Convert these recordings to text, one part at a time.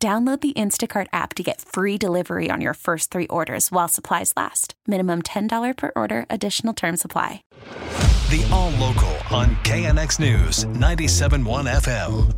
Download the Instacart app to get free delivery on your first three orders while supplies last. Minimum $10 per order, additional term supply. The All Local on KNX News 97.1 FM.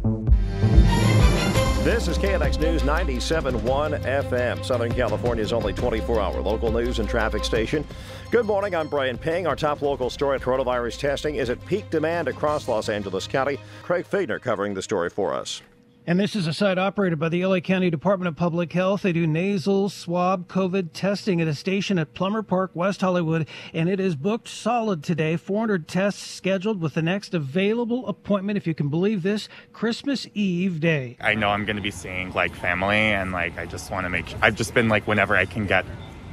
This is KNX News 97.1 FM, Southern California's only 24 hour local news and traffic station. Good morning, I'm Brian Ping. Our top local story coronavirus testing is at peak demand across Los Angeles County. Craig Fiegener covering the story for us. And this is a site operated by the LA County Department of Public Health. They do nasal swab COVID testing at a station at Plummer Park, West Hollywood, and it is booked solid today. 400 tests scheduled with the next available appointment, if you can believe this, Christmas Eve day. I know I'm going to be seeing like family, and like I just want to make. I've just been like whenever I can get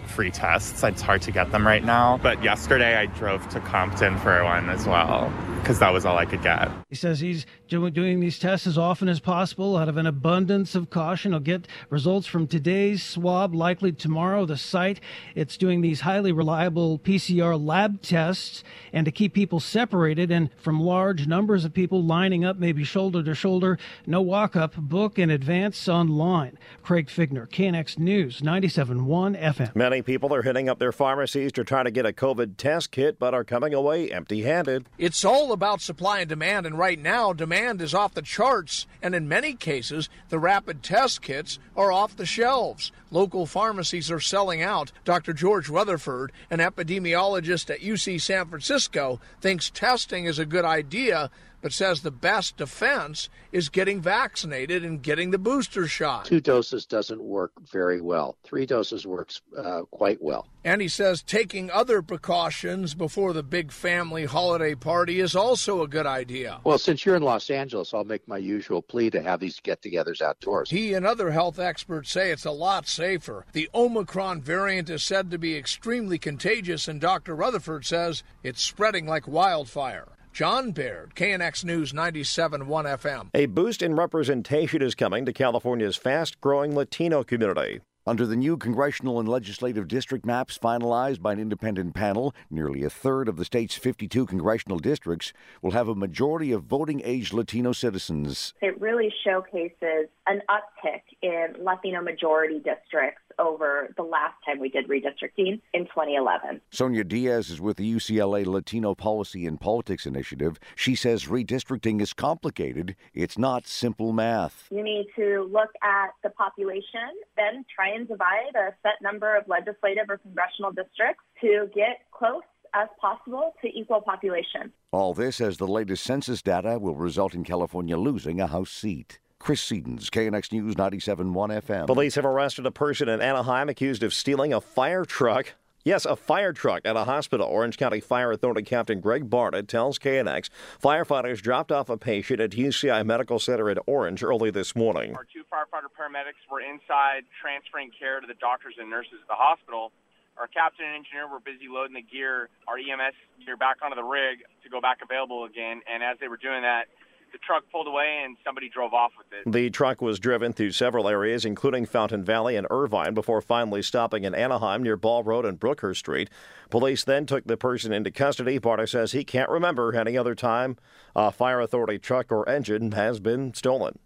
free tests. It's hard to get them right now. But yesterday I drove to Compton for one as well because that was all I could get. He says he's doing these tests as often as possible out of an abundance of caution. He'll get results from today's swab likely tomorrow. The site, it's doing these highly reliable PCR lab tests and to keep people separated and from large numbers of people lining up, maybe shoulder to shoulder. No walk up, book in advance online. Craig Fiegener, KNX News, 97.1 FM. Many people are hitting up their pharmacies to try to get a COVID test kit, but are coming away empty handed. It's all about supply and demand, and right now, demand is off the charts, and in many cases, the rapid test kits are off the shelves. Local pharmacies are selling out. Dr. George Rutherford, an epidemiologist at UC San Francisco, thinks testing is a good idea but says the best defense is getting vaccinated and getting the booster shot. Two doses doesn't work very well. Three doses works uh, quite well. And he says taking other precautions before the big family holiday party is also a good idea. Well, since you're in Los Angeles, I'll make my usual plea to have these get togethers outdoors. He and other health experts say it's a lot safer. The Omicron variant is said to be extremely contagious, and Dr. Rutherford says it's spreading like wildfire. John Baird, KNX News 97.1 FM. A boost in representation is coming to California's fast growing Latino community. Under the new congressional and legislative district maps finalized by an independent panel, nearly a third of the state's 52 congressional districts will have a majority of voting age Latino citizens. It really showcases an uptick in Latino majority districts over the last time we did redistricting in 2011. Sonja Diaz is with the UCLA Latino Policy and Politics Initiative. She says redistricting is complicated. It's not simple math. You need to look at the population, then try and divide a set number of legislative or congressional districts to get close as possible to equal population. All this as the latest census data will result in California losing a House seat. Chris Sedens, KNX News 97.1 FM. Police have arrested a person in Anaheim accused of stealing a fire truck. Yes, a fire truck at a hospital. Orange County Fire Authority Captain Greg Barnes tells KNX firefighters dropped off a patient at UCI Medical Center in Orange early this morning. Our two firefighter paramedics were inside transferring care to the doctors and nurses at the hospital. Our captain and engineer were busy loading the gear, our EMS gear back onto the rig to go back available again. And as they were doing that, the truck pulled away and somebody drove off with it. The truck was driven through several areas, including Fountain Valley and Irvine, before finally stopping in Anaheim near Ball Road and Brookhurst Street. Police then took the person into custody. Barnes says he can't remember any other time a fire authority truck or engine has been stolen.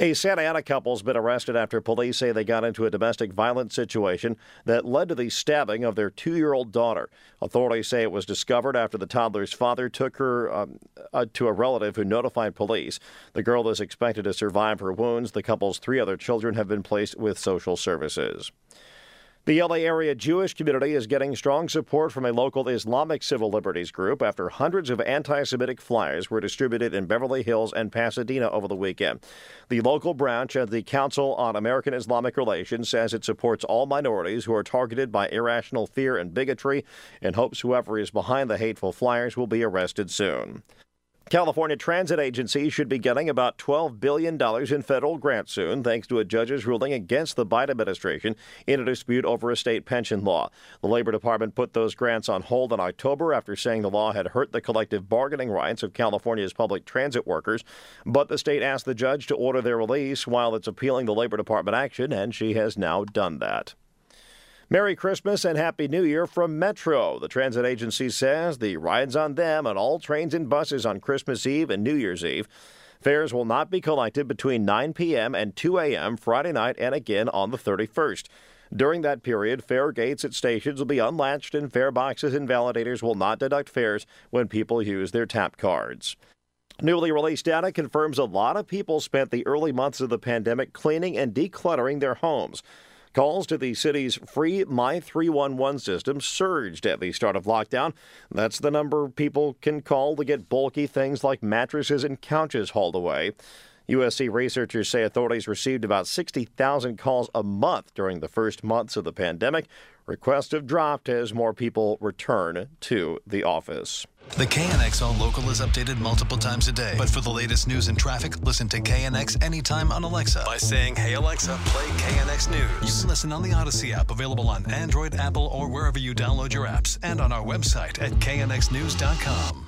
A Santa Ana couple's been arrested after police say they got into a domestic violence situation that led to the stabbing of their two year old daughter. Authorities say it was discovered after the toddler's father took her um, uh, to a relative who notified police. The girl is expected to survive her wounds. The couple's three other children have been placed with social services. The LA area Jewish community is getting strong support from a local Islamic civil liberties group after hundreds of anti Semitic flyers were distributed in Beverly Hills and Pasadena over the weekend. The local branch of the Council on American Islamic Relations says it supports all minorities who are targeted by irrational fear and bigotry and hopes whoever is behind the hateful flyers will be arrested soon. California transit agencies should be getting about $12 billion in federal grants soon, thanks to a judge's ruling against the Biden administration in a dispute over a state pension law. The Labor Department put those grants on hold in October after saying the law had hurt the collective bargaining rights of California's public transit workers. But the state asked the judge to order their release while it's appealing the Labor Department action, and she has now done that. Merry Christmas and Happy New Year from Metro. The transit agency says the rides on them on all trains and buses on Christmas Eve and New Year's Eve. Fares will not be collected between 9 p.m. and 2 a.m. Friday night and again on the 31st. During that period, fare gates at stations will be unlatched and fare boxes and validators will not deduct fares when people use their tap cards. Newly released data confirms a lot of people spent the early months of the pandemic cleaning and decluttering their homes. Calls to the city's free My 311 system surged at the start of lockdown. That's the number people can call to get bulky things like mattresses and couches hauled away. USC researchers say authorities received about 60,000 calls a month during the first months of the pandemic. Requests have dropped as more people return to the office. The KNX All Local is updated multiple times a day. But for the latest news and traffic, listen to KNX anytime on Alexa by saying, Hey Alexa, play KNX News. You can listen on the Audacy app, available on Android, Apple, or wherever you download your apps, and on our website at knxnews.com.